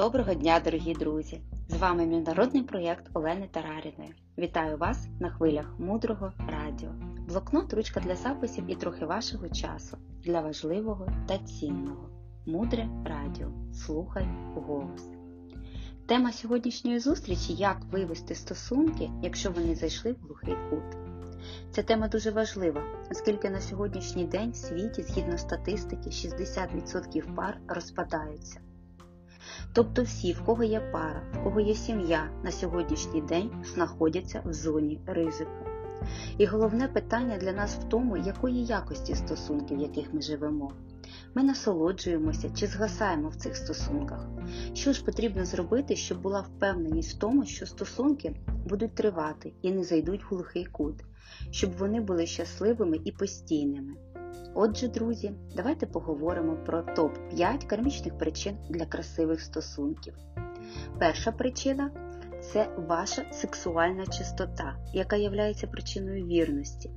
Доброго дня, дорогі друзі! З вами міжнародний проєкт Олени Тараріної. Вітаю вас на хвилях мудрого радіо. Блокнот, ручка для записів і трохи вашого часу для важливого та цінного. Мудре радіо. Слухай голос. Тема сьогоднішньої зустрічі як вивести стосунки, якщо вони зайшли в глухий кут. Ця тема дуже важлива, оскільки на сьогоднішній день в світі, згідно статистики, 60% пар розпадаються. Тобто всі, в кого є пара, в кого є сім'я, на сьогоднішній день знаходяться в зоні ризику. І головне питання для нас в тому, якої якості стосунків, в яких ми живемо. Ми насолоджуємося чи згасаємо в цих стосунках. Що ж потрібно зробити, щоб була впевненість в тому, що стосунки будуть тривати і не зайдуть в глухий кут, щоб вони були щасливими і постійними. Отже, друзі, давайте поговоримо про топ-5 кармічних причин для красивих стосунків. Перша причина це ваша сексуальна чистота, яка є причиною вірності.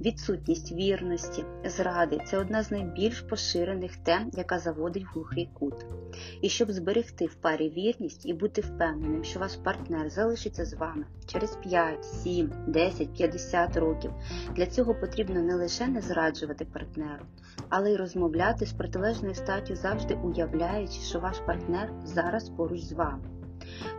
Відсутність вірності, зради це одна з найбільш поширених тем, яка заводить глухий кут. І щоб зберегти в парі вірність і бути впевненим, що ваш партнер залишиться з вами через 5, 7, 10, 50 років, для цього потрібно не лише не зраджувати партнеру, але й розмовляти з протилежною статтю, завжди уявляючи, що ваш партнер зараз поруч з вами.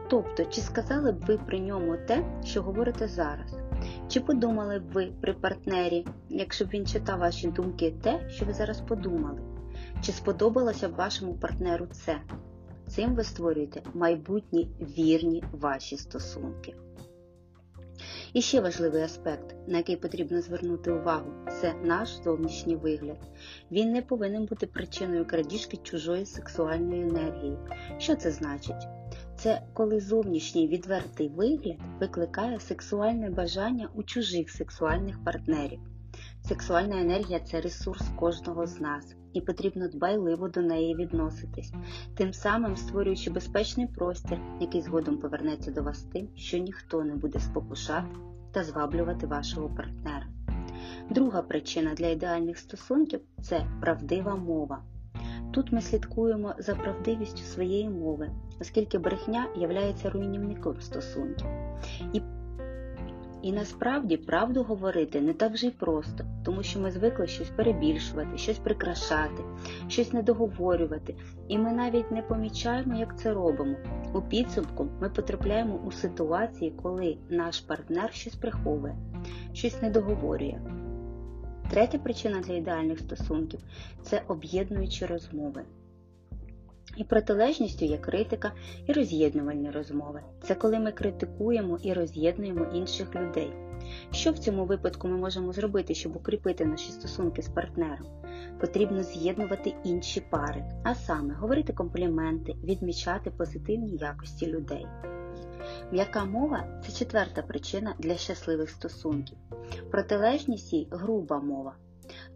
Тобто, чи сказали б ви при ньому те, що говорите зараз? Чи подумали б ви при партнері, якщо б він читав ваші думки, те, що ви зараз подумали? Чи сподобалося б вашому партнеру це? Цим ви створюєте майбутні вірні ваші стосунки. І ще важливий аспект, на який потрібно звернути увагу, це наш зовнішній вигляд. Він не повинен бути причиною крадіжки чужої сексуальної енергії. Що це значить? Це коли зовнішній відвертий вигляд викликає сексуальне бажання у чужих сексуальних партнерів. Сексуальна енергія це ресурс кожного з нас, і потрібно дбайливо до неї відноситись, тим самим створюючи безпечний простір, який згодом повернеться до вас тим, що ніхто не буде спокушати та зваблювати вашого партнера. Друга причина для ідеальних стосунків це правдива мова. Тут ми слідкуємо за правдивістю своєї мови, оскільки брехня являється руйнівником стосунків. І і насправді правду говорити не так вже й просто, тому що ми звикли щось перебільшувати, щось прикрашати, щось недоговорювати, і ми навіть не помічаємо, як це робимо. У підсумку ми потрапляємо у ситуації, коли наш партнер щось приховує, щось недоговорює. Третя причина для ідеальних стосунків це об'єднуючі розмови. І протилежністю є критика і роз'єднувальні розмови. Це коли ми критикуємо і роз'єднуємо інших людей. Що в цьому випадку ми можемо зробити, щоб укріпити наші стосунки з партнером? Потрібно з'єднувати інші пари, а саме говорити компліменти, відмічати позитивні якості людей. М'яка мова це четверта причина для щасливих стосунків. Протилежність їй груба мова.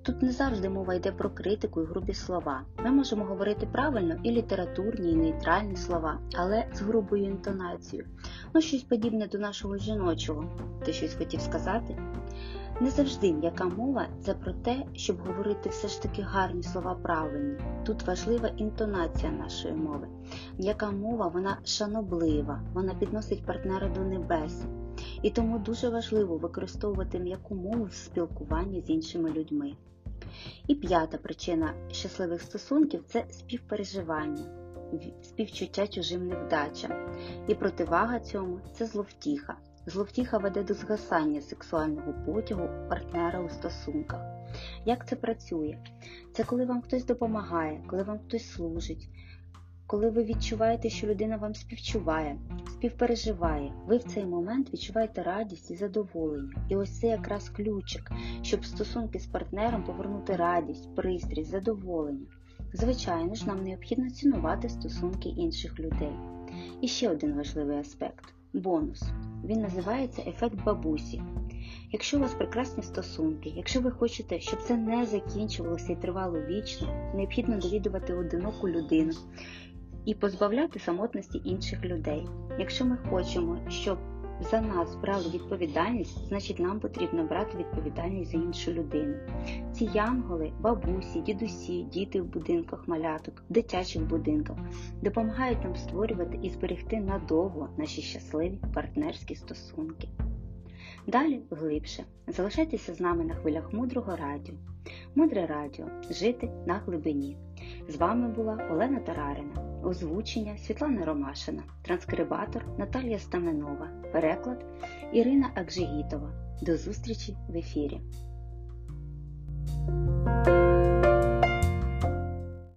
Тут не завжди мова йде про критику і грубі слова. Ми можемо говорити правильно і літературні, і нейтральні слова, але з грубою інтонацією. Ну, щось подібне до нашого жіночого. Ти щось хотів сказати? Не завжди м'яка мова це про те, щоб говорити все ж таки гарні слова правильні. Тут важлива інтонація нашої мови. М'яка мова вона шаноблива, вона підносить партнера до небес. І тому дуже важливо використовувати м'яку мову в спілкуванні з іншими людьми. І п'ята причина щасливих стосунків це співпереживання, співчуття чужим невдачам. І противага цьому це зловтіха. Зловтіха веде до згасання сексуального потягу партнера у стосунках. Як це працює? Це коли вам хтось допомагає, коли вам хтось служить, коли ви відчуваєте, що людина вам співчуває, співпереживає, ви в цей момент відчуваєте радість і задоволення. І ось це якраз ключик, щоб стосунки з партнером повернути радість, пристрість, задоволення. Звичайно ж, нам необхідно цінувати стосунки інших людей. І ще один важливий аспект бонус. Він називається ефект бабусі. Якщо у вас прекрасні стосунки, якщо ви хочете, щоб це не закінчувалося і тривало вічно, необхідно довідувати одиноку людину і позбавляти самотності інших людей. Якщо ми хочемо, щоб за нас брали відповідальність, значить нам потрібно брати відповідальність за іншу людину. Ці янголи, бабусі, дідусі, діти в будинках маляток, в дитячих будинках допомагають нам створювати і зберегти надовго наші щасливі партнерські стосунки. Далі глибше. Залишайтеся з нами на хвилях мудрого радіо. Мудре радіо жити на глибині. З вами була Олена Тарарина, озвучення Світлана Ромашина, транскрибатор Наталія Стаменова, переклад Ірина Акжигітова. До зустрічі в ефірі.